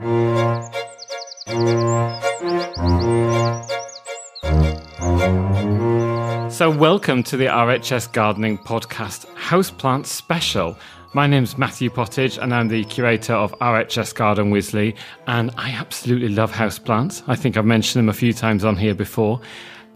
So, welcome to the RHS Gardening Podcast Houseplant Special. My name's Matthew Pottage, and I'm the curator of RHS Garden Wisley. And I absolutely love houseplants. I think I've mentioned them a few times on here before.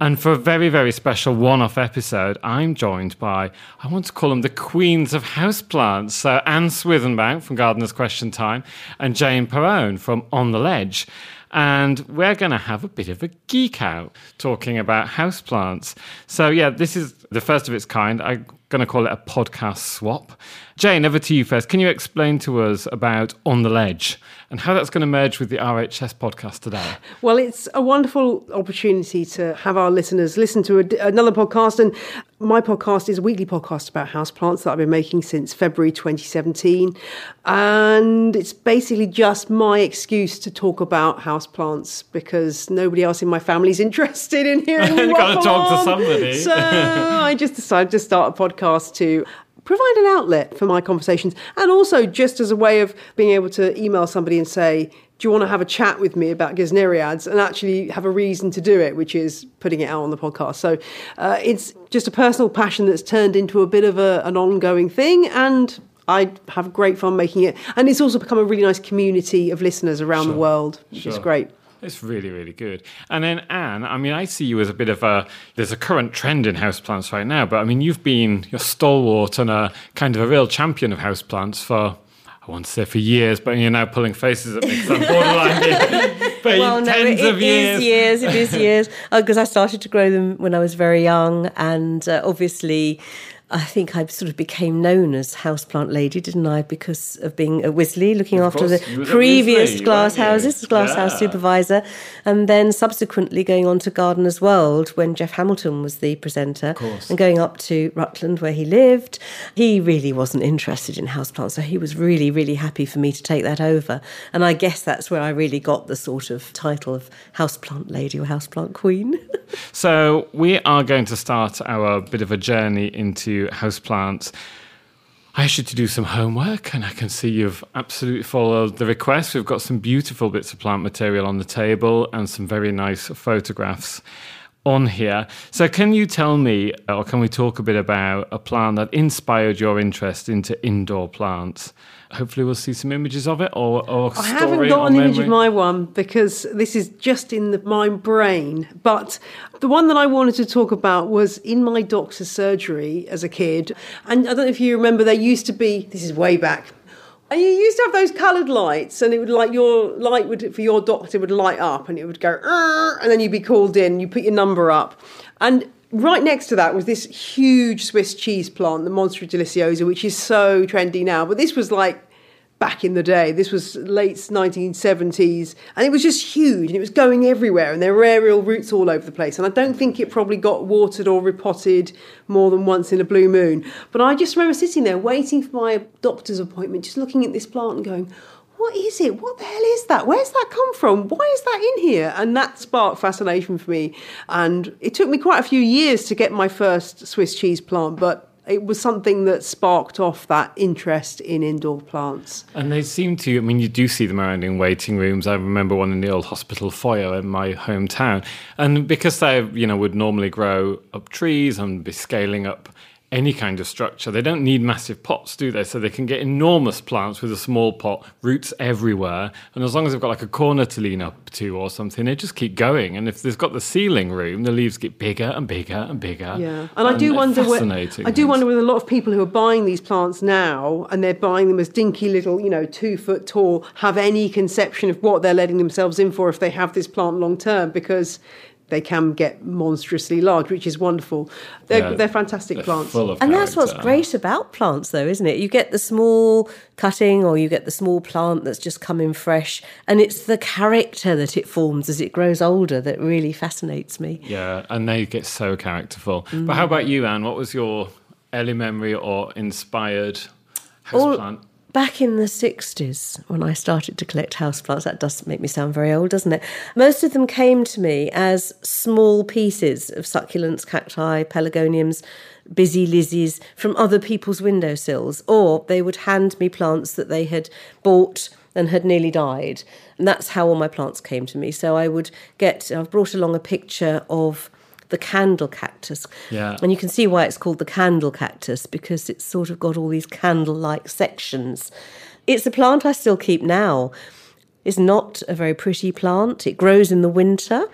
And for a very, very special one off episode, I'm joined by, I want to call them the queens of houseplants. So Anne Swithenbank from Gardener's Question Time and Jane Perrone from On the Ledge. And we're going to have a bit of a geek out talking about houseplants. So, yeah, this is the first of its kind. I'm going to call it a podcast swap. Jane, over to you first. Can you explain to us about On the Ledge and how that's going to merge with the RHS podcast today? Well, it's a wonderful opportunity to have our listeners listen to a, another podcast. And my podcast is a weekly podcast about houseplants that I've been making since February 2017. And it's basically just my excuse to talk about houseplants because nobody else in my family is interested in hearing You've got to talk to somebody. So I just decided to start a podcast to provide an outlet for my conversations and also just as a way of being able to email somebody and say, do you want to have a chat with me about Gesneriads and actually have a reason to do it, which is putting it out on the podcast. So uh, it's just a personal passion that's turned into a bit of a, an ongoing thing. And I have great fun making it. And it's also become a really nice community of listeners around the world, which is great. It's really, really good. And then Anne, I mean, I see you as a bit of a. There's a current trend in houseplants right now, but I mean, you've been you're stalwart and a kind of a real champion of houseplants for. I want to say for years, but you're now pulling faces at me because I'm borderline. But Well, no, tens it of years. is years. It is years because I started to grow them when I was very young, and uh, obviously, I think I sort of became known as houseplant lady, didn't I? Because of being at Wisley, looking Of after course, the previous Wisley, glass houses, glass house supervisor, and then subsequently going on to Gardener's World when Geoff Hamilton was the presenter, and going up to Rutland where he lived. He really wasn't interested in houseplants, so he was really, really happy for me to take that over. And I guess that's where I really got the sort of title of houseplant lady or houseplant queen. So we are going to start our bit of a journey into houseplants. I asked you to do some homework, and I can see you've absolutely followed the request. We've got some beautiful bits of plant material on the table and some very nice photographs on here. So, can you tell me, or can we talk a bit about a plant that inspired your interest into indoor plants? Hopefully, we'll see some images of it, or, or I haven't got an image of my one because this is just in the, my brain. But the one that I wanted to talk about was in my doctor's surgery as a kid. And I don't know if you remember, there used to be, this is way back. And you used to have those coloured lights, and it would like your light would for your doctor would light up, and it would go, and then you'd be called in. You put your number up, and right next to that was this huge Swiss cheese plant, the Monstera deliciosa, which is so trendy now. But this was like back in the day. This was late 1970s, and it was just huge, and it was going everywhere, and there were aerial roots all over the place. And I don't think it probably got watered or repotted more than once in a blue moon. But I just remember sitting there waiting for my doctor's appointment, just looking at this plant and going. What is it? What the hell is that? Where's that come from? Why is that in here? And that sparked fascination for me. And it took me quite a few years to get my first Swiss cheese plant, but it was something that sparked off that interest in indoor plants. And they seem to, I mean, you do see them around in waiting rooms. I remember one in the old hospital foyer in my hometown. And because they, you know, would normally grow up trees and be scaling up any kind of structure. They don't need massive pots, do they? So they can get enormous plants with a small pot, roots everywhere. And as long as they've got like a corner to lean up to or something, they just keep going. And if they've got the ceiling room, the leaves get bigger and bigger and bigger. Yeah, and, I do wonder. Where, I do wonder with a lot of people who are buying these plants now, and they're buying them as dinky little, you know, two foot tall, have any conception of what they're letting themselves in for if they have this plant long term, because they can get monstrously large, which is wonderful. They're, yeah, they're fantastic they're plants. and character. that's what's great about plants, though, isn't it? You get the small cutting or you get the small plant that's just coming fresh, and it's the character that it forms as it grows older that really fascinates me. Yeah, and they get so characterful. Mm. But how about you, Anne? What was your early memory or inspired houseplant? Back in the 60s when I started to collect houseplants, that does make me sound very old, doesn't it? Most of them came to me as small pieces of succulents, cacti, pelargoniums, busy lizzies from other people's windowsills, or they would hand me plants that they had bought and had nearly died. And that's how all my plants came to me. So I would get, I've brought along a picture of the candle cactus. Yeah. And you can see why it's called the candle cactus because it's sort of got all these candle like sections. It's a plant I still keep now. It's not a very pretty plant. It grows in the winter.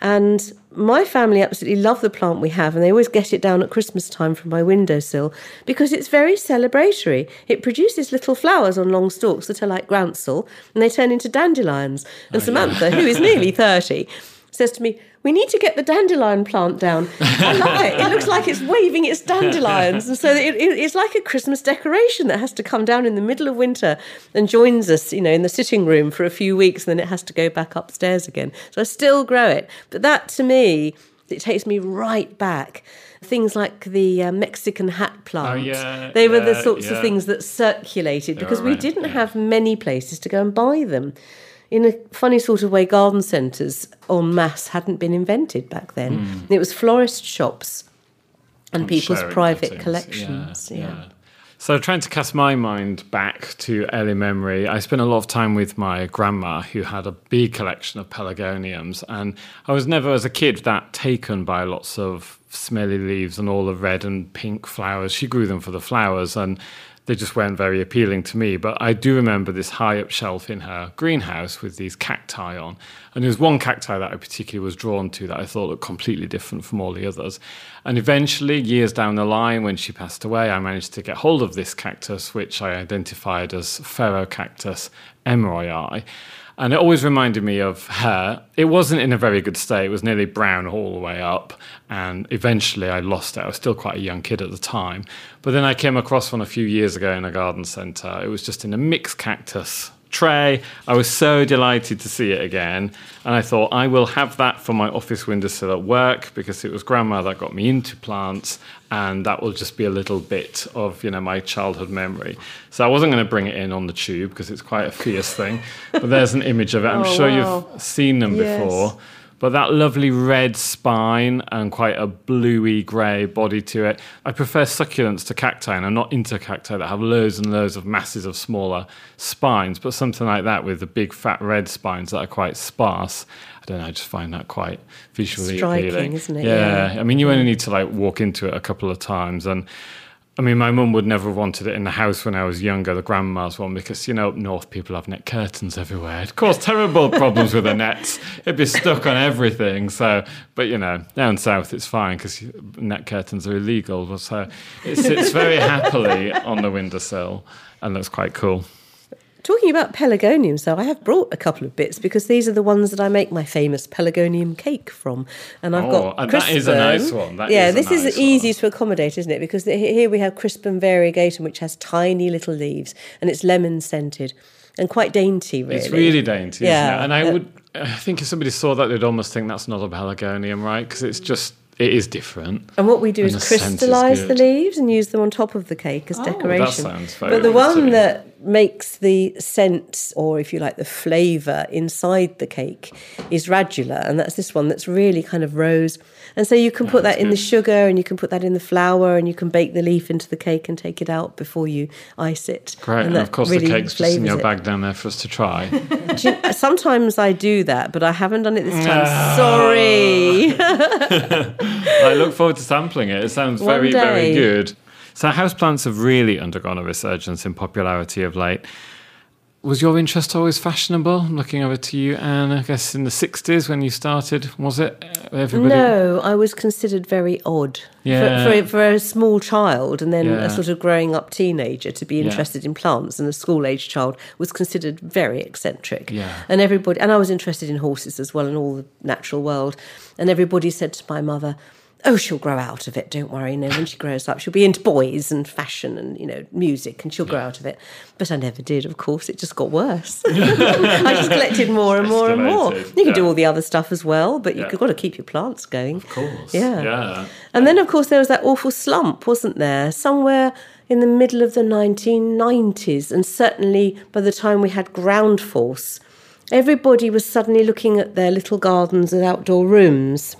And my family absolutely love the plant we have, and they always get it down at Christmas time from my windowsill because it's very celebratory. It produces little flowers on long stalks that are like groundsel, and they turn into dandelions. And oh, Samantha, yeah. who is nearly 30, says to me, we need to get the dandelion plant down. I love it. It looks like it's waving its dandelions. And so it, it, it's like a Christmas decoration that has to come down in the middle of winter and joins us, you know, in the sitting room for a few weeks and then it has to go back upstairs again. So I still grow it. But that to me, it takes me right back. Things like the uh, Mexican hat plant. Oh, yeah, they yeah, were the sorts yeah. of things that circulated because we didn't have many places to go and buy them in a funny sort of way, garden centres en masse hadn't been invented back then. Mm. It was florist shops and, and people's private cuttings. collections. Yeah, yeah. yeah. So, trying to cast my mind back to early memory, I spent a lot of time with my grandma who had a big collection of pelargoniums. And I was never, as a kid, that taken by lots of smelly leaves and all the red and pink flowers. She grew them for the flowers. And they just weren't very appealing to me. But I do remember this high up shelf in her greenhouse with these cacti on. And there was one cacti that I particularly was drawn to that I thought looked completely different from all the others. And eventually, years down the line, when she passed away, I managed to get hold of this cactus, which I identified as Ferocactus emoryi. And it always reminded me of her. It wasn't in a very good state. It was nearly brown all the way up. And eventually I lost it. I was still quite a young kid at the time. But then I came across one a few years ago in a garden centre. It was just in a mixed cactus tray. I was so delighted to see it again. And I thought, I will have that for my office windowsill at work because it was grandma that got me into plants. And that will just be a little bit of, you know, my childhood memory. So I wasn't going to bring it in on the tube because it's quite a fierce thing. But there's an image of it. I'm oh, sure wow. you've seen them yes. before. But that lovely red spine and quite a bluey grey body to it. I prefer succulents to cacti, and I'm not into cacti that have loads and loads of masses of smaller spines, but something like that with the big fat red spines that are quite sparse. I don't know. I just find that quite visually Striking, appealing, isn't it? Yeah. yeah. I mean, you only need to like walk into it a couple of times, and I mean, my mum would never have wanted it in the house when I was younger, the grandma's one, because, you know, up north people have net curtains everywhere. It caused terrible problems with the nets. It'd be stuck on everything. So, but, you know, down south it's fine because net curtains are illegal. So it sits very happily on the windowsill and looks quite cool. Talking about pelargoniums, though, I have brought a couple of bits because these are the ones that I make my famous pelargonium cake from. And I've oh, got that is a nice one. That yeah, is this nice is easy one. to accommodate, isn't it? Because here we have crispum variegatum, which has tiny little leaves and it's lemon scented and quite dainty, really. It's really dainty, yeah. And I uh, would, I think if somebody saw that, they'd almost think that's not a pelargonium, right? Because it's just it is different. And what we do is crystallise the leaves and use them on top of the cake as oh, decoration. That sounds very but the one that makes the scent, or if you like, the flavour inside the cake is radula. And that's this one that's really kind of rose. And so you can put oh, that in the sugar and you can put that in the flour and you can bake the leaf into the cake and take it out before you ice it. Great. And, that of course, really the cake's just in your it. bag down there for us to try. You- Sometimes I do that, but I haven't done it this time. Sorry. I look forward to sampling it. It sounds very, very good. So, houseplants have really undergone a resurgence in popularity of late. Was your interest always fashionable? Looking over to you, Anne. I guess in the 60s when you started, was it? Uh, everybody? No, I was considered very odd Yeah. for, for, for a small child and then Yeah. a sort of growing up teenager to be Yeah. interested in plants and a school age child was considered very eccentric. Yeah. And everybody, and I was interested in horses as well and all the natural world. And everybody said to my mother, Oh, she'll grow out of it. Don't worry. You know, when she grows up, she'll be into boys and fashion and you know music, and she'll grow out of it. But I never did. Of course, it just got worse. I just collected more and more and more. You can do all the other stuff as well, but you've got to keep your plants going. Of course. Yeah. Yeah. And then, of course, there was that awful slump, wasn't there? Somewhere in the middle of the 1990s, and certainly by the time we had ground force, everybody was suddenly looking at their little gardens and outdoor rooms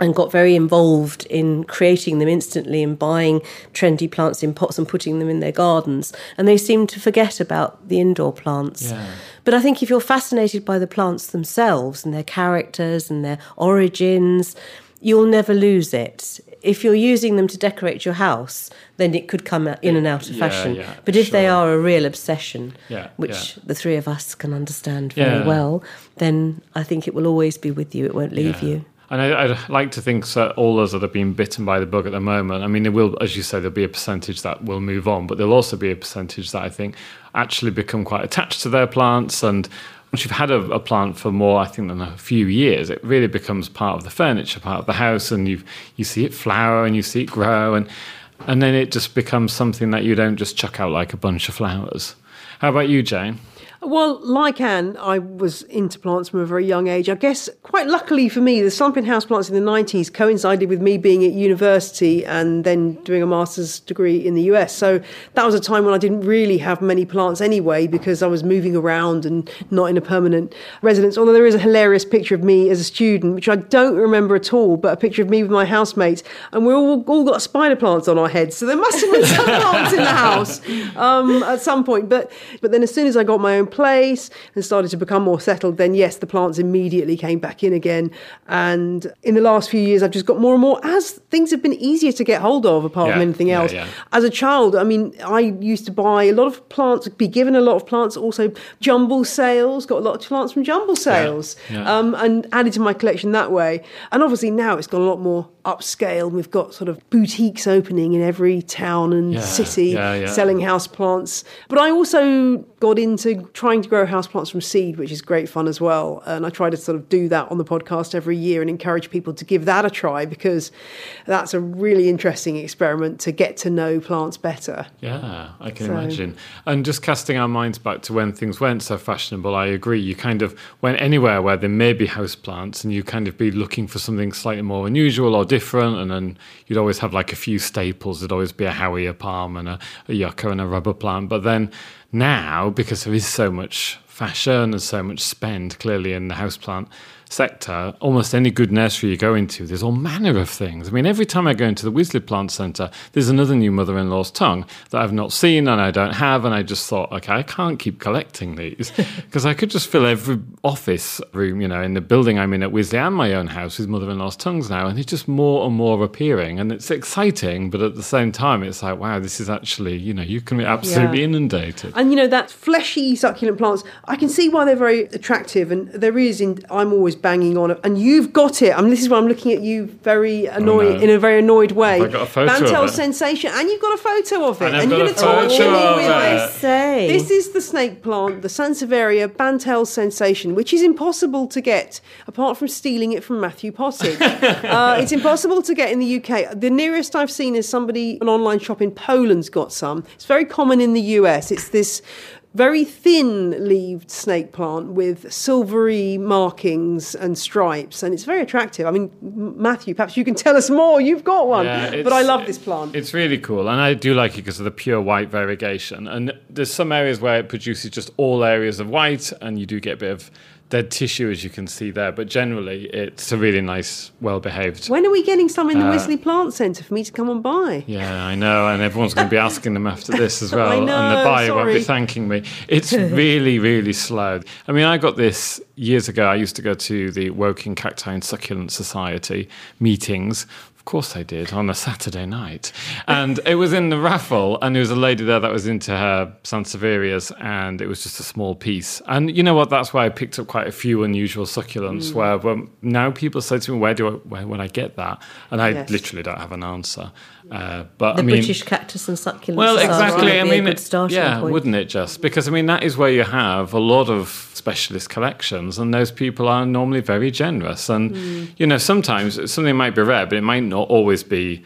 and got very involved in creating them instantly and buying trendy plants in pots and putting them in their gardens. And they seemed to forget about the indoor plants. Yeah. But I think if you're fascinated by the plants themselves and their characters and their origins, you'll never lose it. If you're using them to decorate your house, then it could come in and out of Yeah, fashion. yeah, but if they are a real obsession, Yeah, which the three of us can understand very well, then I think it will always be with you. It won't leave you. And I, I'd like to think that all those that are being bitten by the bug at the moment, I mean, there will, as you say, there'll be a percentage that will move on, but there'll also be a percentage that I think actually become quite attached to their plants. And once you've had a, a plant for more, I think, than a few years, it really becomes part of the furniture, part of the house, and you you see it flower and you see it grow, and and then it just becomes something that you don't just chuck out like a bunch of flowers. How about you, Jane? Well, like Anne, I was into plants from a very young age. I guess, quite luckily for me, the slump in houseplants in the 90s coincided with me being at university and then doing a master's degree in the US. So that was a time when I didn't really have many plants anyway because I was moving around and not in a permanent residence. Although there is a hilarious picture of me as a student, which I don't remember at all, but a picture of me with my housemates. And we all, all got spider plants on our heads. So there must have been some plants in the house um, at some point. But, but then as soon as I got my own place and started to become more settled, then yes, the plants immediately came back in again. And in the last few years, I've just got more and more as things have been easier to get hold of, apart from anything else. yeah. As a child, I mean, I used to buy a lot of plants, be given a lot of plants, also jumble sales, got a lot of plants from jumble sales, yeah. Um, and added to my collection that way. And obviously now it's got a lot more upscale. We've got sort of boutiques opening in every town and Yeah, city yeah, yeah. selling house plants. But I also got into trying to grow house plants from seed, which is great fun as well. And I try to sort of do that on the podcast every year and encourage people to give that a try because that's a really interesting experiment to get to know plants better. Yeah, I can So- imagine. And just casting our minds back to when things weren't so fashionable, I agree. You kind of went anywhere where there may be houseplants and you kind of be looking for something slightly more unusual or different. And then you'd always have like a few staples. There'd always be a Howea, a palm, and a, a yucca and a rubber plant. But then now, because there is so much fashion and so much spend clearly in the houseplant sector, almost any good nursery you go into, there's all manner of things. I mean, every time I go into the Wisley Plant Centre, there's another new mother in law's tongue that I've not seen and I don't have. And I just thought, okay, I can't keep collecting these because I could just fill every office room, you know, in the building I'm in at Wisley and my own house with mother in law's tongues now. And it's just more and more appearing. And it's exciting, but at the same time, it's like, wow, this is actually, you know, you can be absolutely Yeah. inundated. And you know that fleshy succulent plants, I can see why they're very attractive, and there is. In I'm always banging on it, and you've got it. I mean, this is why I'm looking at you very annoyed no. in a very annoyed way. Have I got a photo of Bantel it? sensation, and you've got a photo of it, And and you're a going to torture photo me of with it. this. Say. This is the snake plant, the Sansevieria Bantel sensation, which is impossible to get apart from stealing it from Matthew Pottage. uh, it's impossible to get in the UK. The nearest I've seen is somebody, an online shop in Poland's got some. It's very common in the US. It's this very thin leaved snake plant with silvery markings and stripes, and it's very attractive. I mean, Matthew, perhaps you can tell us more. You've got one, yeah, but I love this plant. It's really cool, and I do like it because of the pure white variegation. And there's some areas where it produces just all areas of white, and you do get a bit of dead tissue, as you can see there. But generally, it's a really nice, well behaved. When are we getting some in the uh, Wisley Plant Centre for me to come and buy? Yeah, I know. And everyone's going to be asking them after this as well. know, and the buyer sorry. won't be thanking me. It's really, really slow. I mean, I got this years ago. I used to go to the Woking Cacti and Succulent Society meetings course I did on a Saturday night. And it was in the raffle, and there was a lady there that was into her Sansevierias, and it was just a small piece. And you know what? That's why I picked up quite a few unusual succulents. Mm. Where well, now people say to me, "Where do I? Where would I get that?" And I yes. literally don't have an answer. Uh, but the I mean, British cactus and succulents. Well, exactly. I mean, it, yeah, point. wouldn't it just? Because I mean, that is where you have a lot of specialist collections, and those people are normally very generous. And mm. you know, sometimes something might be rare, but it might not always be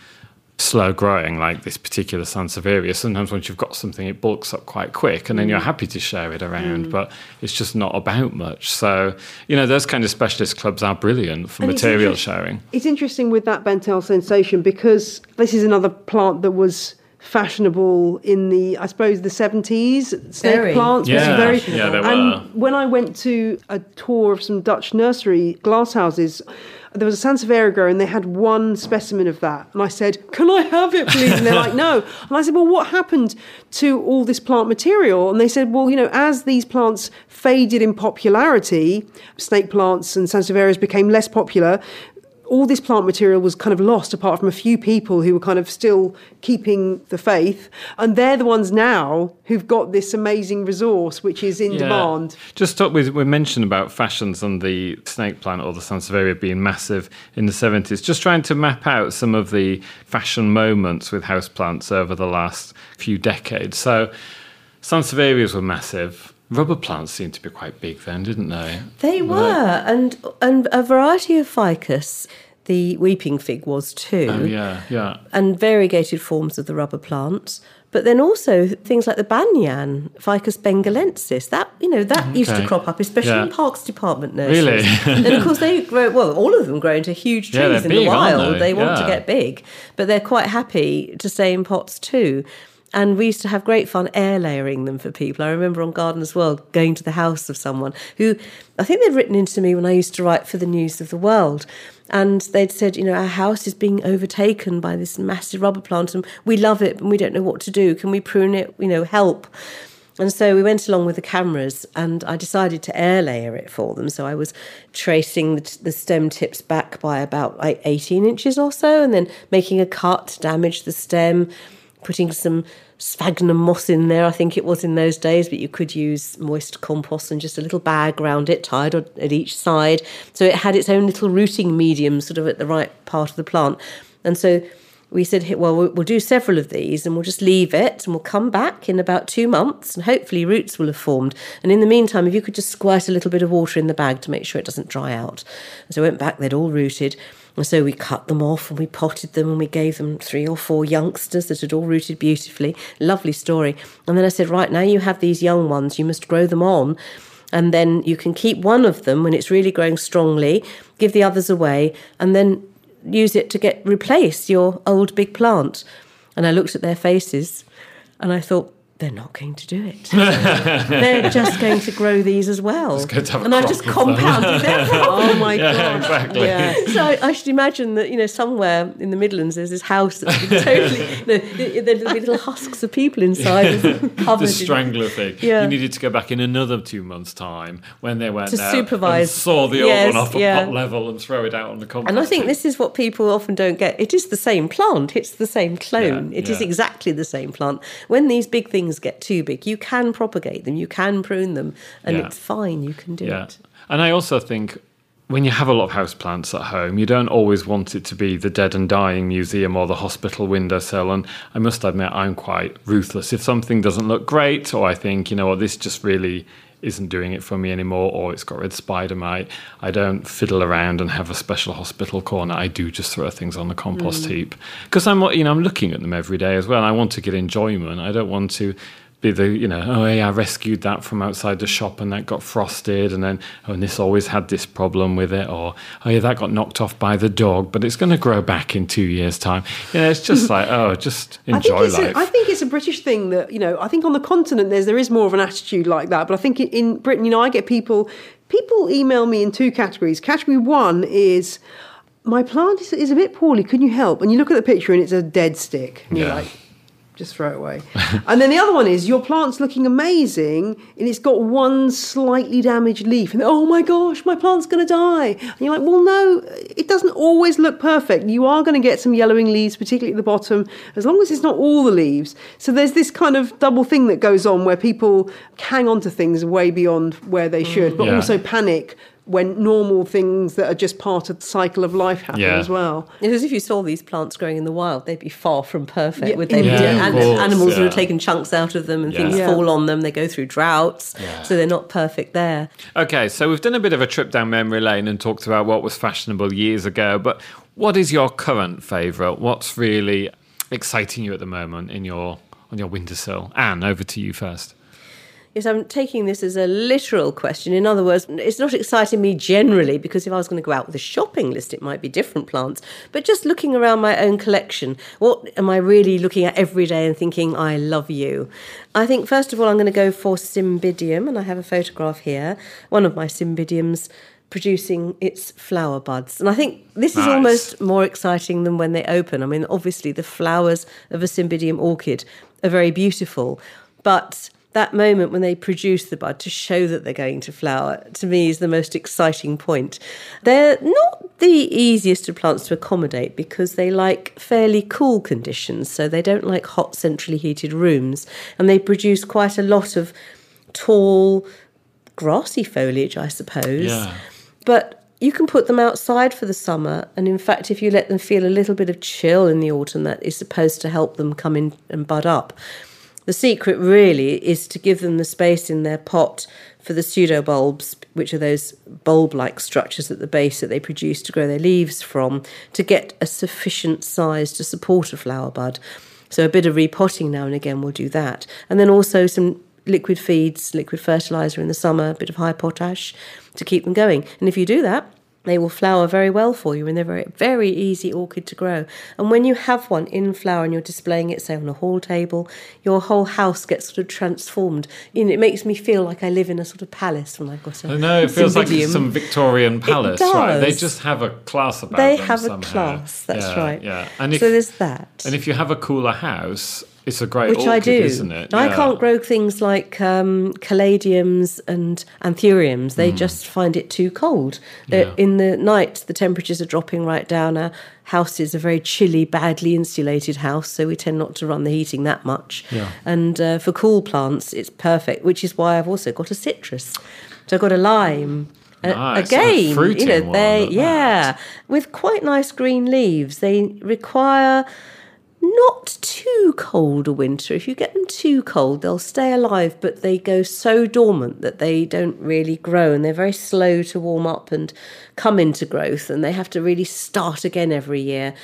slow growing like this particular Sansevieria. Sometimes once you've got something, it bulks up quite quick and then you're mm. happy to share it around, mm. but it's just not about much. So, you know, those kind of specialist clubs are brilliant for and material it's sharing. It's interesting with that Bantel sensation because this is another plant that was fashionable in the I suppose the seventies. Snake very. plants yeah. very yeah, they were. And when I went to a tour of some Dutch nursery glasshouses, there was a Sansevieria grower and they had one specimen of that. And I said, Can I have it, please? And they're like, No. And I said, Well, what happened to all this plant material? And they said, Well, you know, as these plants faded in popularity, snake plants and Sansevierias became less popular, all this plant material was kind of lost apart from a few people who were kind of still keeping the faith. And they're the ones now who've got this amazing resource which is in yeah. demand. Just stop with we mentioned about fashions on the snake plant or the sansevieria being massive in the 70s just trying to map out some of the fashion moments with houseplants over the last few decades. So sansevierias were massive Rubber plants seemed to be quite big then, didn't they? They were, and and a variety of ficus. The weeping fig was too. Oh yeah, yeah. And variegated forms of the rubber plants, but then also things like the banyan, Ficus benghalensis. That you know that okay. used to crop up, especially yeah. in parks department nurseries. Really? and of course they grow. Well, all of them grow into huge trees yeah, in big, the wild. They? they? want yeah. to get big, but they're quite happy to stay in pots too. And we used to have great fun air layering them for people. I remember on Gardeners World going to the house of someone who I think they'd written into me when I used to write for the News of the World. And they'd said, you know, our house is being overtaken by this massive rubber plant and we love it, but we don't know what to do. Can we prune it? You know, help. And so we went along with the cameras and I decided to air layer it for them. So I was tracing the, the, stem tips back by about like 18 inches or so and then making a cut to damage the stem, putting some sphagnum moss in there, I think it was in those days, but you could use moist compost and just a little bag around it, tied at each side. So it had its own little rooting medium, sort of at the right part of the plant. And so we said, well, we'll do several of these and we'll just leave it and we'll come back in about two months and hopefully roots will have formed. And in the meantime, if you could just squirt a little bit of water in the bag to make sure it doesn't dry out. So I went back, they'd all rooted. And so we cut them off and we potted them and we gave them three or four youngsters that had all rooted beautifully. Lovely story. And then I said, right, now you have these young ones, you must grow them on. And then you can keep one of them when it's really growing strongly, give the others away, and then use it to get replace your old big plant. And I looked at their faces and I thought, they're not going to do it. they're just going to grow these as well. and I've just compounded their Oh my yeah, god! Exactly. Yeah. So I, should imagine that you know somewhere in the Midlands there's this house that's totally you know, there'll be little husks of people inside the strangler in, thing. Yeah. You needed to go back in another two months' time when they went to supervise, saw the yes, old one off yeah. a pot level and throw it out on the compost. And I think this is what people often don't get. It is the same plant. It's the same clone. It is exactly the same plant. When these big things things get too big, you can propagate them, you can prune them, and yeah. it's fine. You can do yeah. it. And I also think when you have a lot of houseplants at home, you don't always want it to be the dead and dying museum or the hospital windowsill. And I must admit, I'm quite ruthless. If something doesn't look great, or I think, you know, well, this just really isn't doing it for me anymore, or it's got red spider mite. I don't fiddle around and have a special hospital corner. I do just throw things on the compost mm. heap because I'm, you know, I'm looking at them every day as well. I want to get enjoyment. I don't want to be the you know oh yeah I rescued that from outside the shop and that got frosted and then oh and this always had this problem with it or oh yeah that got knocked off by the dog but it's going to grow back in two years time. Yeah you know, it's just like oh just enjoy I think life A, I think it's a British thing that you know I think on the continent there's there is more of an attitude like that but I think in Britain you know I get people people email me in two categories. Category one is my plant is, is a bit poorly can you help? And you look at the picture and it's a dead stick and you're Yeah. like just throw it away. and then the other one is your plant's looking amazing and it's got one slightly damaged leaf. And oh my gosh, my plant's going to die. And you're like, well, no, it doesn't always look perfect. You are going to get some yellowing leaves, particularly at the bottom, as long as it's not all the leaves. So there's this kind of double thing that goes on where people hang on to things way beyond where they should, but Yeah. also panic when normal things that are just part of the cycle of life happen Yeah. as well. It's as if you saw these plants growing in the wild, they'd be far from perfect, Yeah, would they? be? Yeah, and course, animals would yeah. have taken chunks out of them, and things Yeah. Yeah. fall on them. They go through droughts, so they're not perfect there. Okay, so we've done a bit of a trip down memory lane and talked about what was fashionable years ago, but what is your current favourite? What's really exciting you at the moment in your on your windowsill? Anne, over to you first. Yes, I'm taking this as a literal question. In other words, it's not exciting me generally because if I was going to go out with a shopping list, it might be different plants. But just looking around my own collection, what am I really looking at every day and thinking, I love you? I think, first of all, I'm going to go for Cymbidium, and I have a photograph here, one of my Cymbidiums producing its flower buds. And I think this is almost more exciting than when they open. I mean, obviously, the flowers of a Cymbidium orchid are very beautiful, but that moment when they produce the bud to show that they're going to flower to me is the most exciting point. They're not the easiest of plants to accommodate because they like fairly cool conditions, so they don't like hot centrally heated rooms, and they produce quite a lot of tall grassy foliage, I suppose. Yeah. But you can put them outside for the summer, and in fact, if you let them feel a little bit of chill in the autumn, that is supposed to help them come in and bud up. The secret really is to give them the space in their pot for the pseudobulbs, which are those bulb like structures at the base that they produce to grow their leaves from, to get a sufficient size to support a flower bud. So a bit of repotting now and again will do that. And then also some liquid feeds, liquid fertilizer in the summer, a bit of high potash to keep them going. And if you do that, they will flower very well for you and they're very, very easy orchid to grow. And when you have one in flower and you're displaying it, say, on a hall table, your whole house gets sort of transformed. You know, it makes me feel like I live in a sort of palace when I've got a I know it feels like some Victorian palace, right? They just have a class about They them have somehow. a class, that's Yeah, right. Yeah, and if so there's that. and if you have a cooler house, it's a great which orchid, I do. isn't it? I can't grow things like um, caladiums and anthuriums. They just find it too cold. Yeah. In the night, the temperatures are dropping right down. Our house is a very chilly, badly insulated house, so we tend not to run the heating that much. Yeah. And uh, for cool plants, it's perfect, which is why I've also got a citrus. So I've got a lime. Nice, Again, you know, they yeah, with quite nice green leaves. They require not too cold a winter. If you get them too cold, they'll stay alive, but they go so dormant that they don't really grow and they're very slow to warm up and come into growth and they have to really start again every year.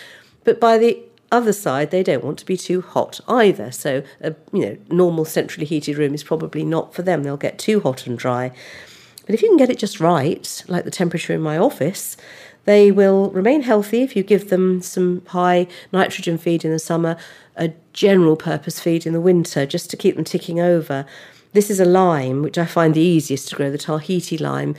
But by the other side, they don't want to be too hot either. So a you know normal centrally heated room is probably not for them. They'll get too hot and dry. But if you can get it just right, like the temperature in my office, they will remain healthy if you give them some high nitrogen feed in the summer, a general purpose feed in the winter, just to keep them ticking over. This is a lime, which I find the easiest to grow, the Tahiti lime.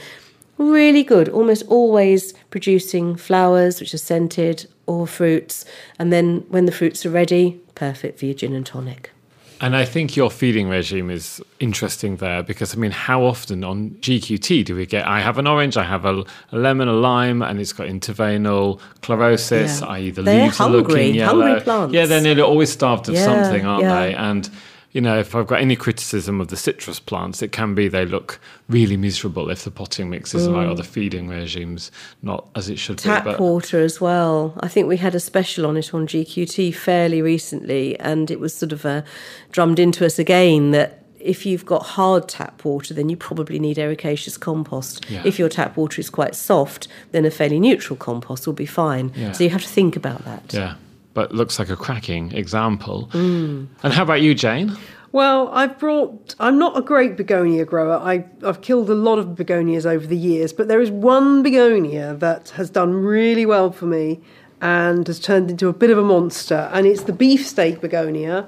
Really good, almost always producing flowers which are scented or fruits. And then when the fruits are ready, perfect for your gin and tonic. And I think your feeding regime is interesting there because I mean, how often on GQT do we get? I have an orange, I have a, a lemon, a lime, and it's got interveinal chlorosis, Yeah. i.e., the They're leaves are looking yellow. hungry plants. Yeah, they're nearly always starved of Yeah, something, aren't yeah. they? And you know, if I've got any criticism of the citrus plants, it can be they look really miserable if the potting mix isn't right or the feeding regime's not as it should Mm. Tap be. But water as well. I think we had a special on it on GQT fairly recently, and it was sort of uh, drummed into us again that if you've got hard tap water, then you probably need ericaceous compost. Yeah. If your tap water is quite soft, then a fairly neutral compost will be fine. Yeah. So you have to think about that. yeah, but looks like a cracking example. Mm. And how about you, Jane? Well, I've brought. I'm not a great begonia grower. I, I've killed a lot of begonias over the years, but there is one begonia that has done really well for me and has turned into a bit of a monster, and it's the beefsteak begonia.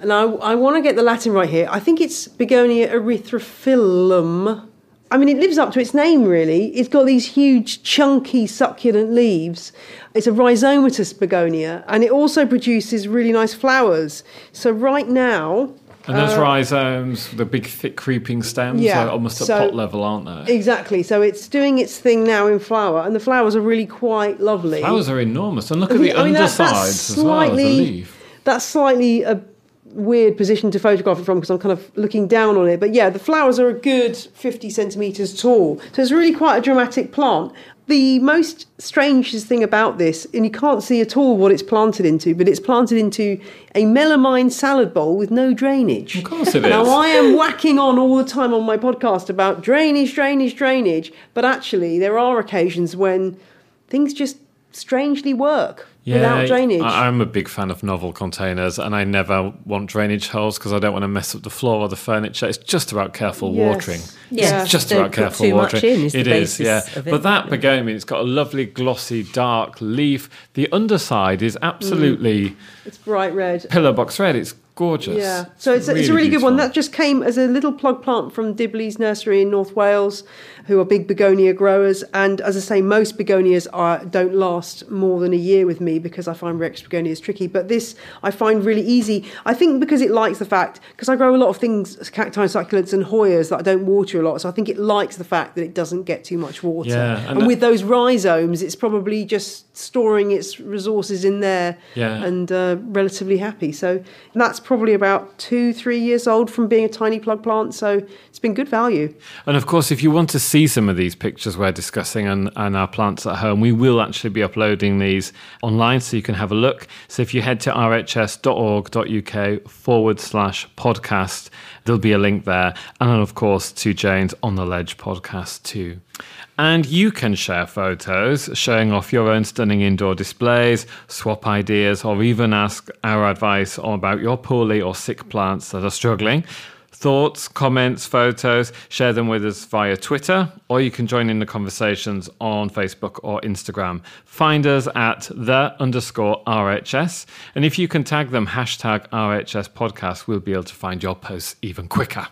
And I, I want to get the Latin right here. I think it's Begonia erythrophyllum. I mean, it lives up to its name, really. It's got these huge, chunky, succulent leaves. It's a rhizomatous begonia, and it also produces really nice flowers. So, right now, And those rhizomes, the big, thick, creeping stems, Uh, Yeah, are almost at so- pot level, aren't they? exactly. So, it's doing its thing now in flower, and the flowers are really quite lovely. Flowers are enormous. And look at the I mean, that- undersides as well, the leaf. That's slightly a weird position to photograph it from because I'm kind of looking down on it. But yeah, the flowers are a good 50 centimetres tall. So it's really quite a dramatic plant. The most strangest thing about this, and you can't see at all what it's planted into, but it's planted into a melamine salad bowl with no drainage. Of course it Now. I am whacking on all the time on my podcast about drainage, drainage, drainage, but actually, there are occasions when things just strangely work without drainage. I, am a big fan of novel containers, and I never want drainage holes because I don't want to mess up the floor or the furniture. It's just about careful Yes. watering. Yeah. It's just Don't about careful watering. in is the It is, basis yeah. it. But that begonia, it's got a lovely glossy dark leaf. The underside is absolutely mm. It's bright red. pillar box red. It's gorgeous. Yeah, so it's, it's a really good one. That just came as a little plug plant from Dibley's Nursery in North Wales, who are big begonia growers. And as I say, most begonias are, don't last more than a year with me because I find Rex begonias tricky. But this I find really easy. I think because it likes the fact, because I grow a lot of things, cacti, succulents, and Hoyas that I don't water a lot. So I think it likes the fact that it doesn't get too much water. Yeah, and and that- with those rhizomes, it's probably just storing its resources in there Yeah. and uh, relatively happy. So that's probably about two, three years old from being a tiny plug plant. So it's been good value. And of course, if you want to see some of these pictures we're discussing and, and our plants at home, we will actually be uploading these online so you can have a look. So if you head to rhs.org.uk forward slash podcast, there'll be a link there. And of course, to Jane's On the Ledge podcast too. And you can share photos showing off your own stunning indoor displays, swap ideas, or even ask our advice on about your poorly or sick plants that are struggling. Thoughts, comments, photos, share them with us via Twitter, or you can join in the conversations on Facebook or Instagram. Find us at the underscore RHS. And if you can tag them hashtag RHS podcast, we'll be able to find your posts even quicker.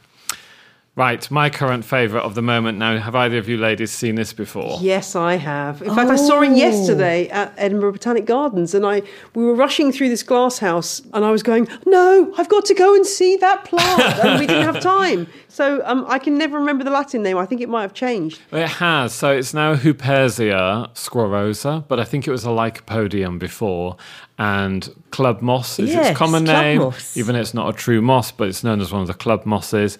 Right, my current favourite of the moment now. Have either of you ladies seen this before? Yes, I have. In fact, I saw it yesterday at Edinburgh Botanic Gardens, and I we were rushing through this glass house, and I was going, "No, I've got to go and see that plant," and we didn't have time. So um, I can never remember the Latin name. I think it might have changed. It has. So it's now Huperzia squarrosa, but I think it was a lycopodium before. And club moss is Yes, its common name, moss. even though it's not a true moss, but it's known as one of the club mosses.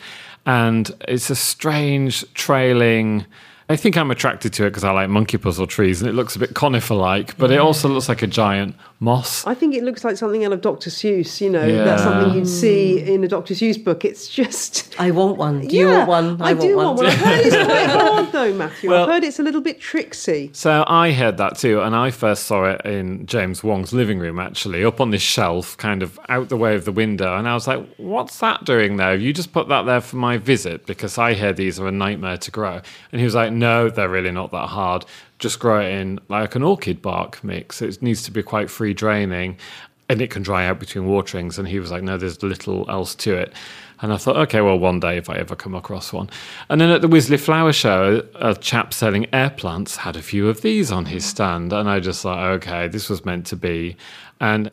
And it's a strange trailing. I think I'm attracted to it because I like monkey puzzle trees, and it looks a bit conifer like, but it also looks like a giant moss. I think it looks like something out of Dr. Seuss. You know, Yeah. that's something you'd mm. see in a Dr. Seuss book. It's just. I want one. Do you want one? I, do want one. I've heard it's quite hard though, Matthew. Well- I've heard it's a little bit tricksy. So I heard that too, and I first saw it in James Wong's living room, actually, up on this shelf, kind of out the way of the window. And I was like, "What's that doing there? You just put that there for my visit because I hear these are a nightmare to grow." And he was like, "No, they're really not that hard. Just grow it in like an orchid bark mix. It needs to be quite free draining." And it can dry out between waterings. And he was like, no, there's little else to it. And I thought, okay, well, one day if I ever come across one. And then at the Wisley Flower Show, a chap selling air plants had a few of these on his stand. And I just thought, okay, this was meant to be. And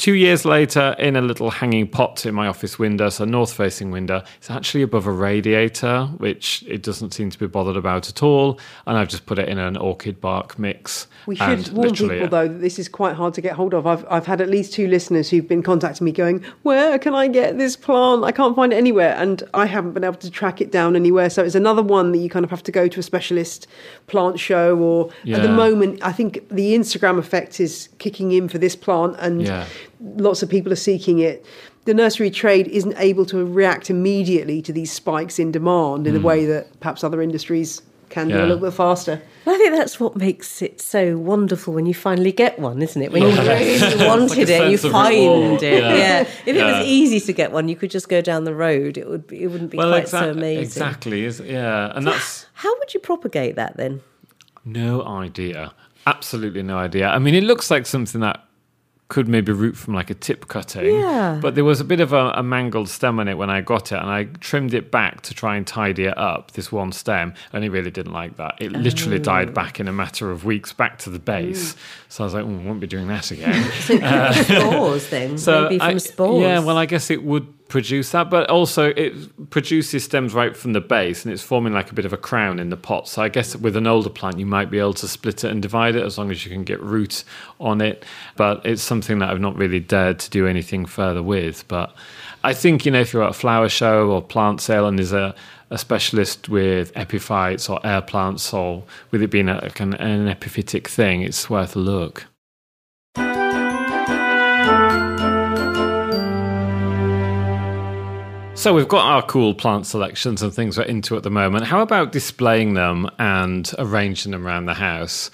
two years later, in a little hanging pot in my office window, so north facing window, it's actually above a radiator, which it doesn't seem to be bothered about at all. And I've just put it in an orchid bark mix. We should warn people, though, that this is quite hard to get hold of. I've, I've had at least two listeners who've been contacting me going, Where can I get this plant? I can't find it anywhere. And I haven't been able to track it down anywhere. So it's another one that you kind of have to go to a specialist plant show. Or at the moment, I think the Instagram effect is kicking in for this plant, and Yeah. Lots of people are seeking it. The nursery trade isn't able to react immediately to these spikes in demand in the hmm. way that perhaps other industries can do a little bit faster. I think that's what makes it so wonderful when you finally get one, isn't it? When you really wanted It's like it, you find it. Yeah. Yeah. If it was easy to get one, you could just go down the road. It would it wouldn't be quite so amazing. exactly. Is yeah, and that's How would you propagate that then? no idea. Absolutely no idea. I mean, it looks like something that could maybe root from like a tip cutting. Yeah. But there was a bit of a, a mangled stem on it when I got it, and I trimmed it back to try and tidy it up. This one stem, and it really didn't like that. It literally Oh. died back in a matter of weeks, back to the base. Mm. So I was like, I won't be doing that again. spores then? Maybe from I- spores. Yeah, well, I guess it would produce that, but also it produces stems right from the base, and it's forming like a bit of a crown in the pot. So I guess with an older plant, you might be able to split it and divide it as long as you can get root on it. But it's something that I've not really dared to do anything further with. But I think you know if you're at a flower show or plant sale and there's a a specialist with epiphytes or air plants, or with it being a, like an, an epiphytic thing, it's worth a look. So we've got our cool plant selections and things we're into at the moment. How about displaying them and arranging them around the house?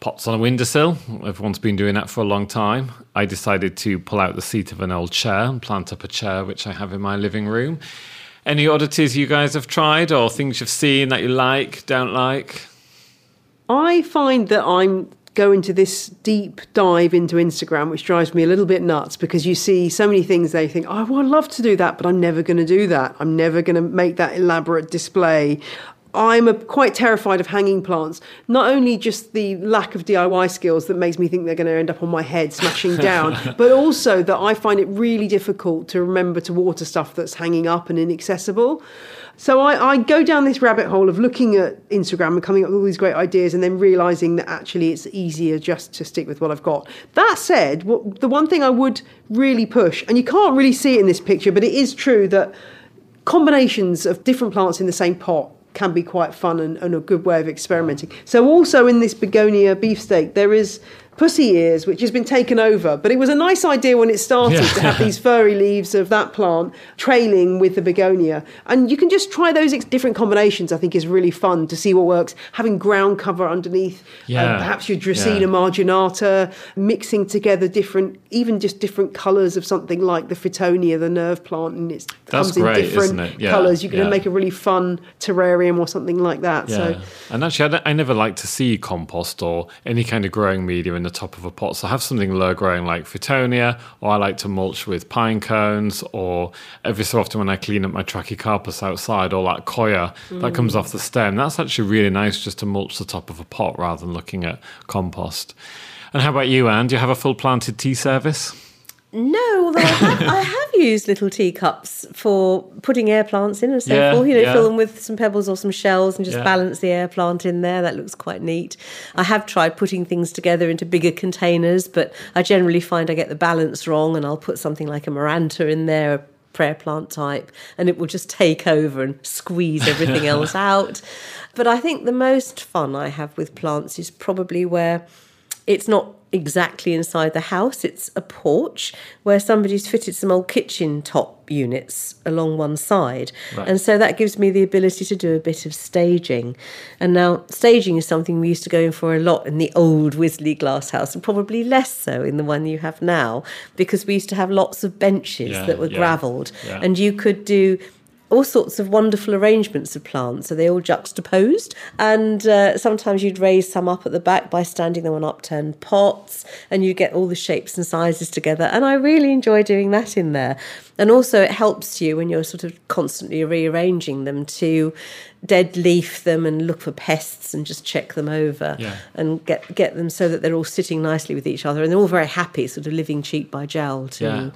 Pots on a windowsill. Everyone's been doing that for a long time. I decided to pull out the seat of an old chair and plant up a chair, which I have in my living room. Any oddities you guys have tried or things you've seen that you like, don't like? I find that I'm going into this deep dive into Instagram, which drives me a little bit nuts because you see so many things they think, oh, well, I'd love to do that, but I'm never going to do that. I'm never going to make that elaborate display. I'm a, quite terrified of hanging plants. Not only just the lack of DIY skills that makes me think they're going to end up on my head smashing down, but also that I find it really difficult to remember to water stuff that's hanging up and inaccessible. So I, I go down this rabbit hole of looking at Instagram and coming up with all these great ideas and then realizing that actually it's easier just to stick with what I've got. That said, what, the one thing I would really push, and you can't really see it in this picture, but it is true that combinations of different plants in the same pot can be quite fun and, and a good way of experimenting. So also in this begonia beefsteak, there is pussy ears, which has been taken over. But it was a nice idea when it started Yeah. to have these furry leaves of that plant trailing with the begonia. And you can just try those ex- different combinations, I think is really fun to see what works. Having ground cover underneath, Yeah. uh, perhaps your Dracaena Yeah. marginata, mixing together different, even just different colours of something like the Fittonia, the nerve plant, and it comes in different? Yeah, colours. You can yeah. make a really fun terrarium or something like that. Yeah. So and actually, I, I never like to see compost or any kind of growing medium in the top of a pot. So I have something low growing like Fittonia, or I like to mulch with pine cones, or every so often when I clean up my Trachycarpus outside, or like coir that comes off the stem. That's actually really nice just to mulch the top of a pot rather than looking at compost. And how about you, Anne? Do you have a full planted tea service? No, although I have, I have used little teacups for putting air plants in and so Yeah, forth. You know, yeah. fill them with some pebbles or some shells and just Yeah. balance the air plant in there. That looks quite neat. I have tried putting things together into bigger containers, but I generally find I get the balance wrong and I'll put something like a Maranta in there, a prayer plant type, and it will just take over and squeeze everything else out. But I think the most fun I have with plants is probably where it's not exactly inside the house, it's a porch where somebody's fitted some old kitchen top units along one side. Right. And so that gives me the ability to do a bit of staging. And now, staging is something we used to go in for a lot in the old Wisley glass house, and probably less so in the one you have now, because we used to have lots of benches Yeah, that were yeah, gravelled, yeah. and you could do all sorts of wonderful arrangements of plants. So they all juxtaposed. And uh, sometimes you'd raise some up at the back by standing them on upturned pots, and you get all the shapes and sizes together. And I really enjoy doing that in there. And also, it helps you when you're sort of constantly rearranging them to dead leaf them and look for pests and just check them over Yeah. and get get them so that they're all sitting nicely with each other and they're all very happy, sort of living cheek by jowl too. Yeah.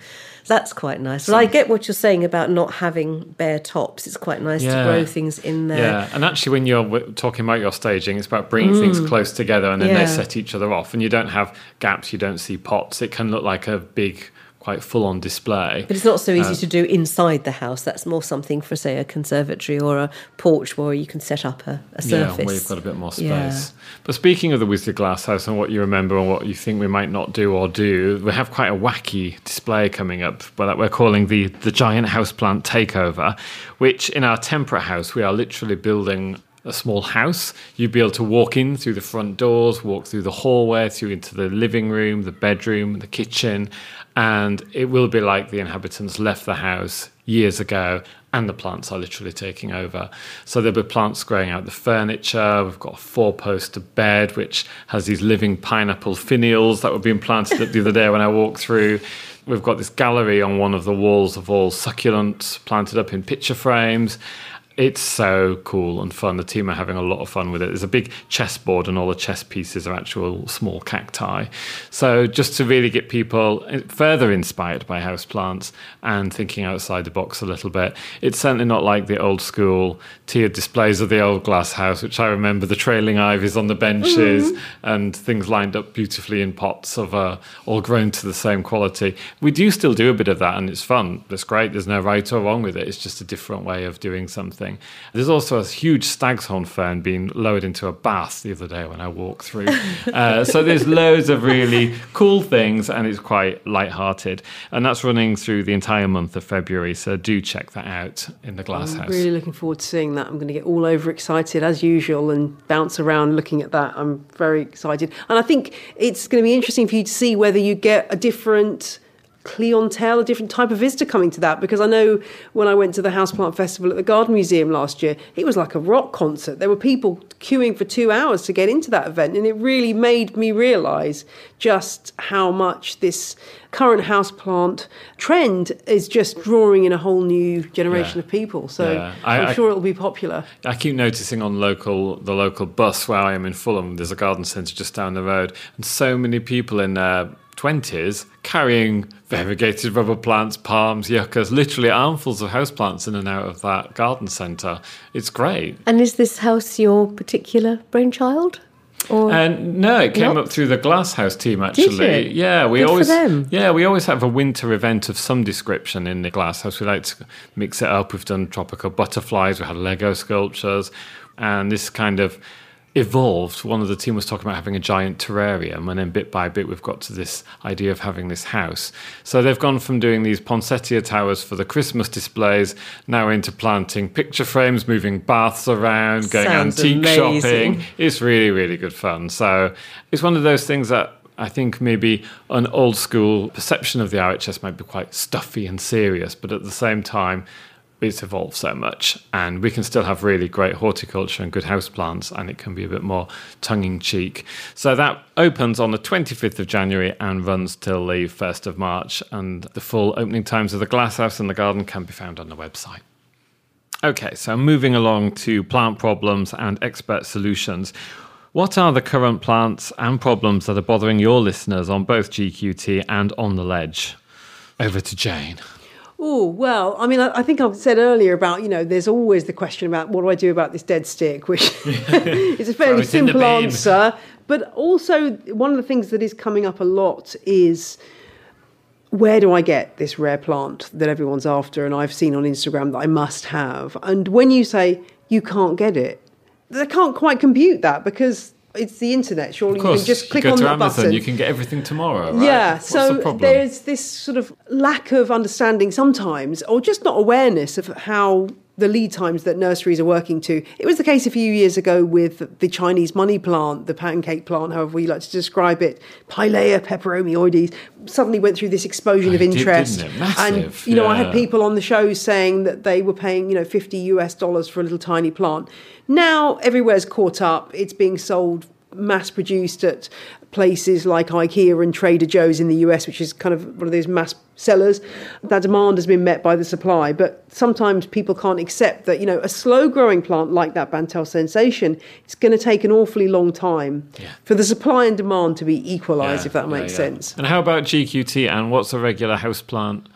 That's quite nice. But I get what you're saying about not having bare tops. It's quite nice Yeah. to grow things in there. Yeah, and actually, when you're w- talking about your staging, it's about bringing things mm. close together and then they set each other off. And you don't have gaps, you don't see pots. It can look like a big, quite full on display. But it's not so easy Uh, to do inside the house. That's more something for, say, a conservatory or a porch where you can set up a, a surface. Yeah, where you've got a bit more space. Yeah. But speaking of the Wisley Glass House and what you remember and what you think we might not do or do, we have quite a wacky display coming up that we're calling the, the Giant Houseplant Takeover, which in our temperate house, we are literally building a small house. You'd be able to walk in through the front doors, walk through the hallway, through into the living room, the bedroom, the kitchen, and it will be like the inhabitants left the house years ago and the plants are literally taking over. So there'll be plants growing out the furniture. We've got a four poster bed which has these living pineapple finials that were being planted the other day when I walked through. We've got this gallery on one of the walls of all succulents planted up in picture frames. It's so cool and fun. The team are having a lot of fun with it. There's a big chessboard, and all the chess pieces are actual small cacti. So, just to really get people further inspired by houseplants and thinking outside the box a little bit, it's certainly not like the old school tiered displays of the old glass house, which I remember the trailing ivies on the benches mm-hmm. and things lined up beautifully in pots of uh, all grown to the same quality. We do still do a bit of that, and it's fun. It's great. There's no right or wrong with it. It's just a different way of doing something thing. There's also a huge stag's horn fern being lowered into a bath the other day when I walked through. uh, so there's loads of really cool things, and it's quite light-hearted. And that's running through the entire month of February. So do check that out in the Glass I'm House. Really looking forward to seeing that. I'm going to get all over excited as usual and bounce around looking at that. I'm very excited, and I think it's going to be interesting for you to see whether you get a different clientele, a different type of visitor coming to that. Because I know when I went to the Houseplant Festival at the Garden Museum last year, it was like a rock concert. There were people queuing for two hours to get into that event, and it really made me realise just how much this current houseplant trend is just drawing in a whole new generation yeah. of people. So yeah. I, am sure it'll be popular. I keep noticing on local the local bus where I am in Fulham, there's a garden centre just down the road, and so many people in their 20s carrying variegated rubber plants, palms, yuccas, literally armfuls of houseplants in and out of that garden centre. It's great. And is this house your particular brainchild? Or and no, it came not? up through the Glasshouse team actually. Yeah, we Good always yeah we always have a winter event of some description in the Glasshouse. We like to mix it up. We've done tropical butterflies. We had Lego sculptures, and this kind of evolved, one of the team was talking about having a giant terrarium, and then bit by bit, we've got to this idea of having this house. So they've gone from doing these poinsettia towers for the Christmas displays now into planting picture frames, moving baths around, going Sounds antique amazing. shopping. It's really, really good fun. So it's one of those things that I think maybe an old school perception of the RHS might be quite stuffy and serious, but at the same time, it's evolved so much and we can still have really great horticulture and good houseplants and it can be a bit more tongue-in-cheek. So that opens on the 25th of january and runs till the 1st of march and the full opening times of the glasshouse and the garden can be found on the website. Okay so moving along to plant problems and expert solutions. What are the current plants and problems that are bothering your listeners on both gqt and on the ledge? Over to jane Oh, well, I mean, I, I, think I've said earlier about, you know, there's always the question about what do I do about this dead stick, which is a fairly simple answer. But also, one of the things that is coming up a lot is where do I get this rare plant that everyone's after and I've seen on Instagram that I must have? And when you say you can't get it, they can't quite compute that because it's the internet. Surely you can just click you on the Amazon. button. You can get everything tomorrow. Right? Yeah. What's so the there's this sort of lack of understanding sometimes, or just not awareness of how the lead times that nurseries are working to. It was the case a few years ago with the Chinese money plant, the pancake plant, however we like to describe it, Pilea peperomioides, suddenly went through this explosion oh, of interest. Did, Massive, and you know, I had people on the show saying that they were paying, you know, 50 US dollars for a little tiny plant. Now everywhere's caught up. It's being sold mass produced at places like IKEA and Trader Joe's in the US, which is kind of one of those mass sellers. That demand has been met by the supply, but sometimes people can't accept that, you know, a slow growing plant like that Bantel Sensation, it's going to take an awfully long time yeah. for the supply and demand to be equalized, yeah, if that makes yeah, sense. And how about GQT and what's a regular houseplant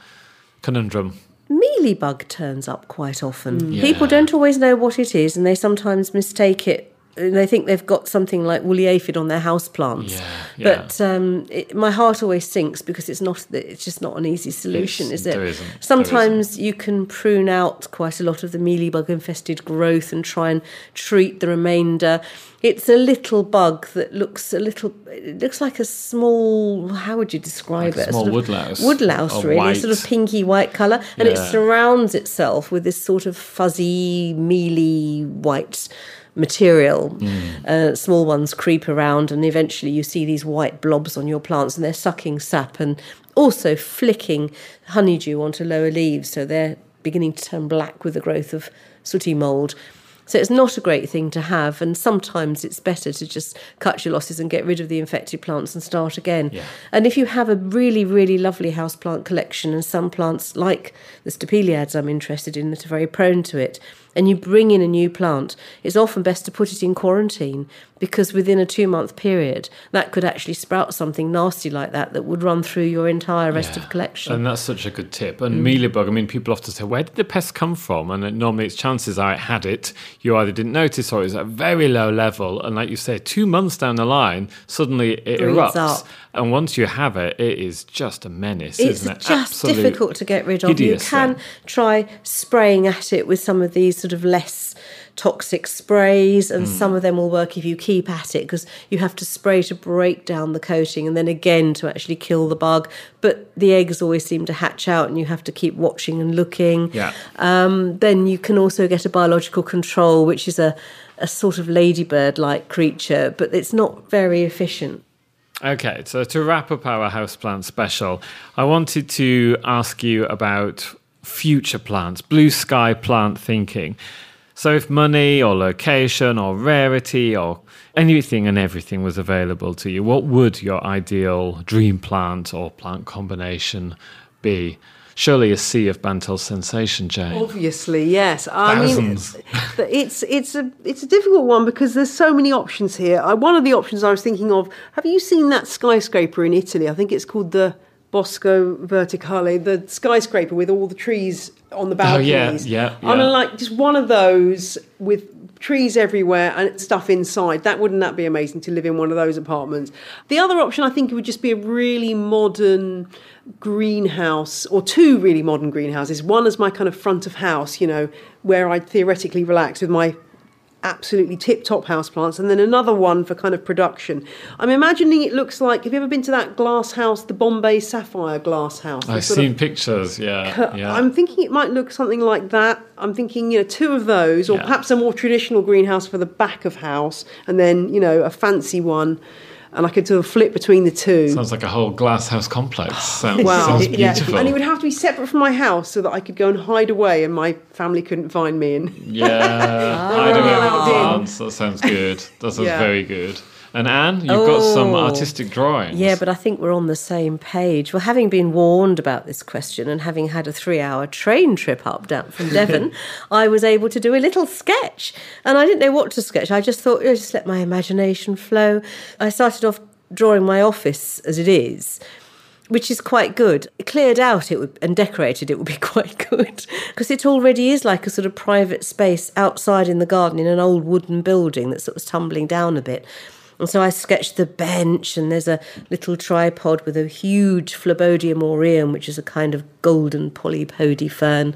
conundrum? Mealybug turns up quite often. Mm. People don't always know what it is and they sometimes mistake it they think they've got something like woolly aphid on their house plants. Yeah, yeah. But um, it, my heart always sinks because it's not. It's just not an easy solution, it's, is it? Isn't. Sometimes you can prune out quite a lot of the mealybug infested growth and try and treat the remainder. It's a little bug that looks a little. It looks like a small. How would you describe like it? A small woodlouse. Woodlouse, really, white. a sort of pinky white colour, and yeah. it surrounds itself with this sort of fuzzy, mealy white material. Uh, small ones creep around, and eventually you see these white blobs on your plants, and they're sucking sap and also flicking honeydew onto lower leaves, so they're beginning to turn black with the growth of sooty mould. So it's not a great thing to have, and sometimes it's better to just cut your losses and get rid of the infected plants and start again. Yeah. And if you have a really, really lovely houseplant collection and some plants like the stapeliads I'm interested in that are very prone to it, and you bring in a new plant, it's often best to put it in quarantine because within a two month period, that could actually sprout something nasty like that that would run through your entire rest Yeah. of collection. And that's such a good tip. And mm. mealybug, I mean, people often say, where did the pest come from? And it, normally it's chances are it had it. You either didn't notice or it was at a very low level. And like you say, two months down the line, suddenly it Breeds erupts. up. And once you have it, it is just a menace, it's isn't it? just Absolute difficult to get rid of. You can thing. try spraying at it with some of these sort of less toxic sprays, and Hmm. some of them will work if you keep at it because you have to spray to break down the coating and then again to actually kill the bug. But the eggs always seem to hatch out, and you have to keep watching and looking. Yeah. Um, then you can also get a biological control, which is a, a sort of ladybird like creature, but it's not very efficient. Okay, so to wrap up our houseplant special, I wanted to ask you about future plants, blue sky plant thinking. So, if money or location or rarity or anything and everything was available to you, what would your ideal dream plant or plant combination be? Surely a sea of Bantel sensation, Jane. Obviously, yes. I Thousands. mean, it's it's a it's a difficult one because there's so many options here. I, one of the options I was thinking of. Have you seen that skyscraper in Italy? I think it's called the Bosco Verticale, the skyscraper with all the trees on the balconies. Oh, yeah, balconies. yeah, I mean, like just one of those with trees everywhere and stuff inside. That wouldn't that be amazing to live in one of those apartments? The other option, I think, it would just be a really modern greenhouse or two really modern greenhouses. One as my kind of front of house, you know, where I'd theoretically relax with my absolutely tip top houseplants, and then another one for kind of production. I'm imagining it looks like have you ever been to that glass house, the Bombay Sapphire glass house? I've sort of seen pictures, yeah. yeah. I'm thinking it might look something like that. I'm thinking, you know, two of those, or Yeah. perhaps a more traditional greenhouse for the back of house, and then, you know, a fancy one. And I could sort of flip between the two. Sounds like a whole glass house complex. Sounds, Wow. sounds Yeah. And it would have to be separate from my house so that I could go and hide away and my family couldn't find me. And Yeah, don't really know. plants. That sounds good. That sounds Yeah. very good. And Anne, you've got some Oh. artistic drawings. Yeah, but I think we're on the same page. Well, having been warned about this question and having had a three hour train trip up down from Devon, I was able to do a little sketch. And I didn't know what to sketch. I just thought, oh, just let my imagination flow. I started off drawing my office as it is. Which is quite good. Cleared out it would, and decorated, it would be quite good because it already is like a sort of private space outside in the garden in an old wooden building that's sort of tumbling down a bit. And so I sketched the bench, and there's a little tripod with a huge Phlebodium aureum, which is a kind of golden polypody fern.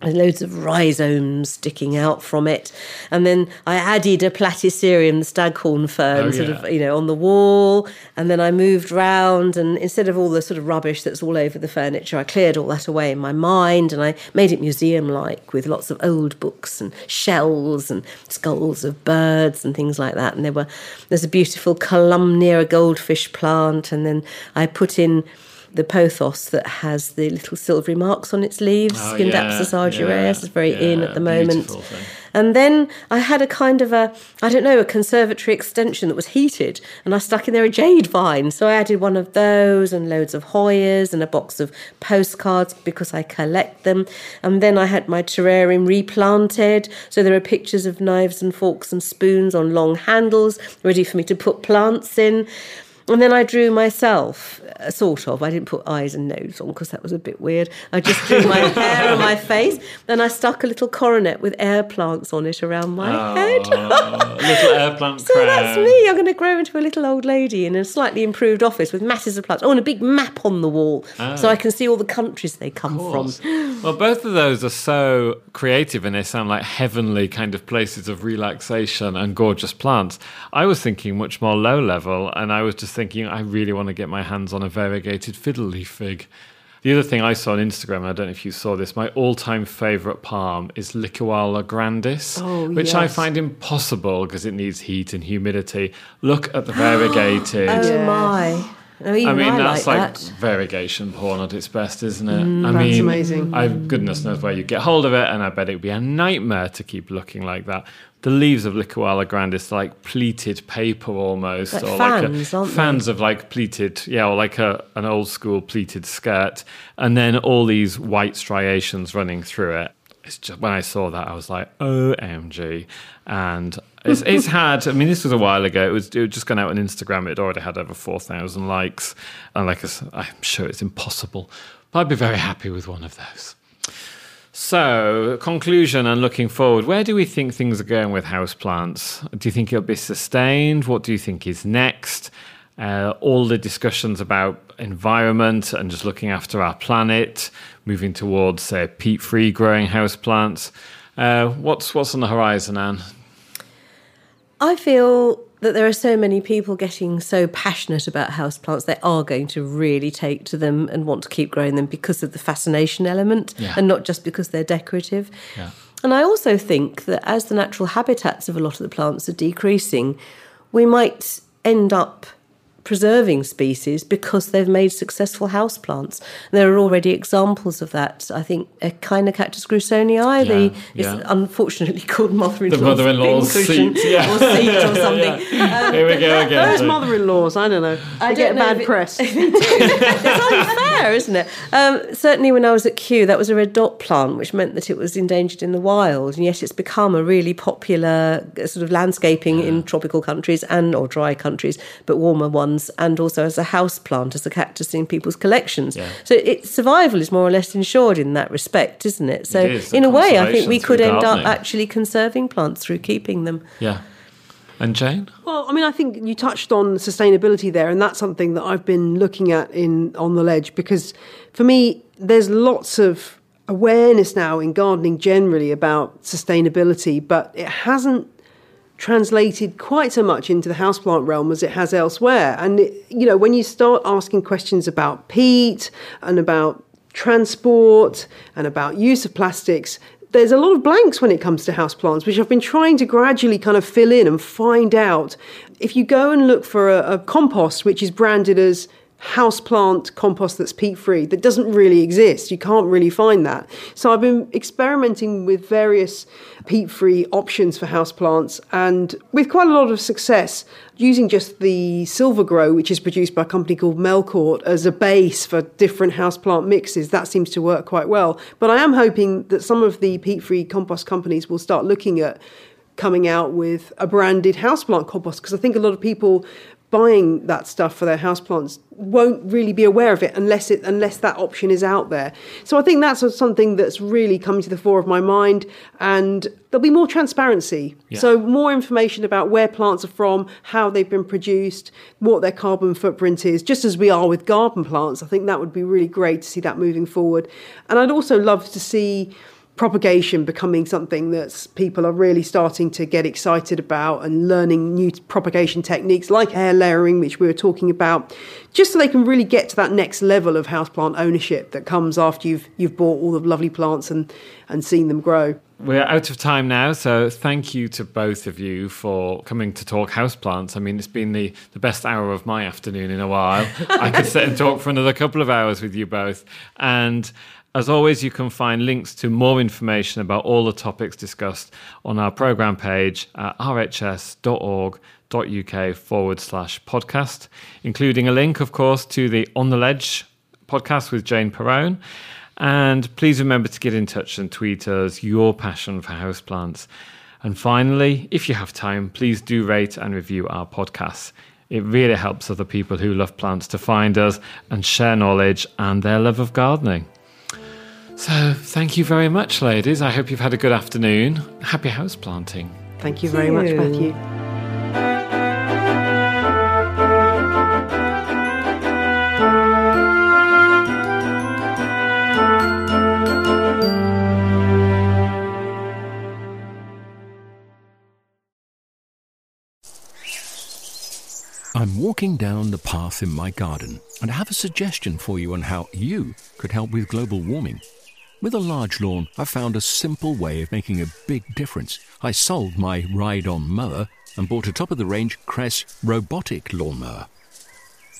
Loads of rhizomes sticking out from it. And then I added a platycerium, the staghorn fern, Oh, sort yeah. of, you know, on the wall. And then I moved round, and instead of all the sort of rubbish that's all over the furniture, I cleared all that away in my mind and I made it museum like with lots of old books and shells and skulls of birds and things like that. And there were there's a beautiful Columnea, a goldfish plant, and then I put in the pothos that has the little silvery marks on its leaves, Oh, Scindapsus yeah, argyraeus, yeah, is very in at the moment. And then I had a kind of a, I don't know, a conservatory extension that was heated, and I stuck in there a jade vine. So I added one of those and loads of Hoyas and a box of postcards because I collect them. And then I had my terrarium replanted. So there are pictures of knives and forks and spoons on long handles, ready for me to put plants in. And then I drew myself, uh, sort of. I didn't put eyes and nose on because that was a bit weird. I just drew my hair and my face. Then I stuck a little coronet with air plants on it around my head. Oh, little air plant So crown. that's me. I'm going to grow into a little old lady in a slightly improved office with masses of plants. Oh, and a big map on the wall so I can see all the countries they come from. Well, both of those are so creative and they sound like heavenly kind of places of relaxation and gorgeous plants. I was thinking much more low level and I was just thinking I really want to get my hands on a variegated fiddle leaf fig. The other thing I saw on Instagram, and I don't know if you saw this, my all time favourite palm is Licuala grandis, Oh, which I find impossible because it needs heat and humidity. Look at the variegated. Oh my. Oh, even I mean, that's like, like that. variegation porn at its best, isn't it? I Mm, that's mean, amazing. I goodness knows where you get hold of it, and I bet it would be a nightmare to keep looking like that. The leaves of Licuala grandis like pleated paper almost, Like or fans, like a, aren't they? fans of like pleated, yeah, or like a an old school pleated skirt, and then all these white striations running through it. It's just when I saw that, I was like, OMG. And it's, it's had, I mean, this was a while ago. It was, it was just gone out on Instagram. It already had over 4,000 likes. And like I s- I'm sure it's impossible, but I'd be very happy with one of those. So, conclusion and looking forward, where do we think things are going with houseplants? Do you think it'll be sustained? What do you think is next? Uh, all the discussions about environment and just looking after our planet, moving towards, say, peat-free growing houseplants. Uh, what's what's on the horizon, Anne? I feel that there are so many people getting so passionate about houseplants, they are going to really take to them and want to keep growing them because of the fascination element Yeah. and not just because they're decorative. Yeah. And I also think that as the natural habitats of a lot of the plants are decreasing, we might end up preserving species because they've made successful houseplants. There are already examples of that. I think Echinocactus grusonii, the Yeah, it's yeah. unfortunately called mother-in-law's, The mother-in-law's seat, yeah. or seat or something. Um, Here we go again. Those mother-in-laws, I don't know. I They get don't know bad if it- press. it's unfair, isn't it? Um, certainly, when I was at Kew, that was a red dot plant, which meant that it was endangered in the wild, and yet it's become a really popular uh, sort of landscaping in tropical countries and or dry countries, but warmer ones, and also as a house plant, as a cactus in people's collections. Yeah. So its survival is more or less ensured in that respect, isn't it? So It is, in a way, I think we could end up actually conserving plants through keeping them. Yeah. And Jane? Well, I mean, I think you touched on sustainability there, and that's something that I've been looking at in on the ledge because, for me, there's lots of awareness now in gardening generally about sustainability, but it hasn't translated quite so much into the houseplant realm as it has elsewhere. And it, you know, when you start asking questions about peat and about transport and about use of plastics, there's a lot of blanks when it comes to houseplants, which I've been trying to gradually kind of fill in and find out. If you go and look for a, a compost which is branded as houseplant compost that's peat free, that doesn't really exist. You can't really find that. So I've been experimenting with various peat free options for houseplants and with quite a lot of success using just the SylvaGrow, which is produced by a company called Melcourt, as a base for different houseplant mixes. That seems to work quite well. But I am hoping that some of the peat free compost companies will start looking at coming out with a branded houseplant compost because I think a lot of people buying that stuff for their houseplants won't really be aware of it unless it unless that option is out there. So I think that's something that's really coming to the fore of my mind and there'll be more transparency. Yeah. So more information about where plants are from, how they've been produced, what their carbon footprint is, just as we are with garden plants. I think that would be really great to see that moving forward. And I'd also love to see propagation becoming something that people are really starting to get excited about and learning new propagation techniques like air layering, which we were talking about, just so they can really get to that next level of houseplant ownership that comes after you've you've bought all the lovely plants and, and seen them grow. We're out of time now, so thank you to both of you for coming to talk houseplants. I mean, it's been the, the best hour of my afternoon in a while. I could sit and talk for another couple of hours with you both. And as always, you can find links to more information about all the topics discussed on our programme page at rhs.org.uk forward slash podcast, including a link, of course, to the On the Ledge podcast with Jane Perrone. And please remember to get in touch and tweet us your passion for houseplants. And finally, if you have time, please do rate and review our podcasts. It really helps other people who love plants to find us and share knowledge and their love of gardening. So, thank you very much, ladies. I hope you've had a good afternoon. Happy house planting. Thank you very much. Matthew. I'm walking down the path in my garden and I have a suggestion for you on how you could help with global warming. With a large lawn, I found a simple way of making a big difference. I sold my ride on mower and bought a top of the range Kress robotic lawnmower.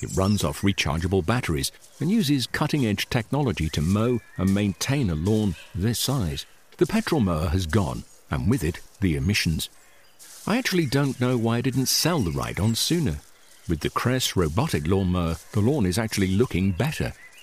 It runs off rechargeable batteries and uses cutting edge technology to mow and maintain a lawn this size. The petrol mower has gone, and with it, the emissions. I actually don't know why I didn't sell the ride on sooner. With the Kress robotic lawnmower, the lawn is actually looking better.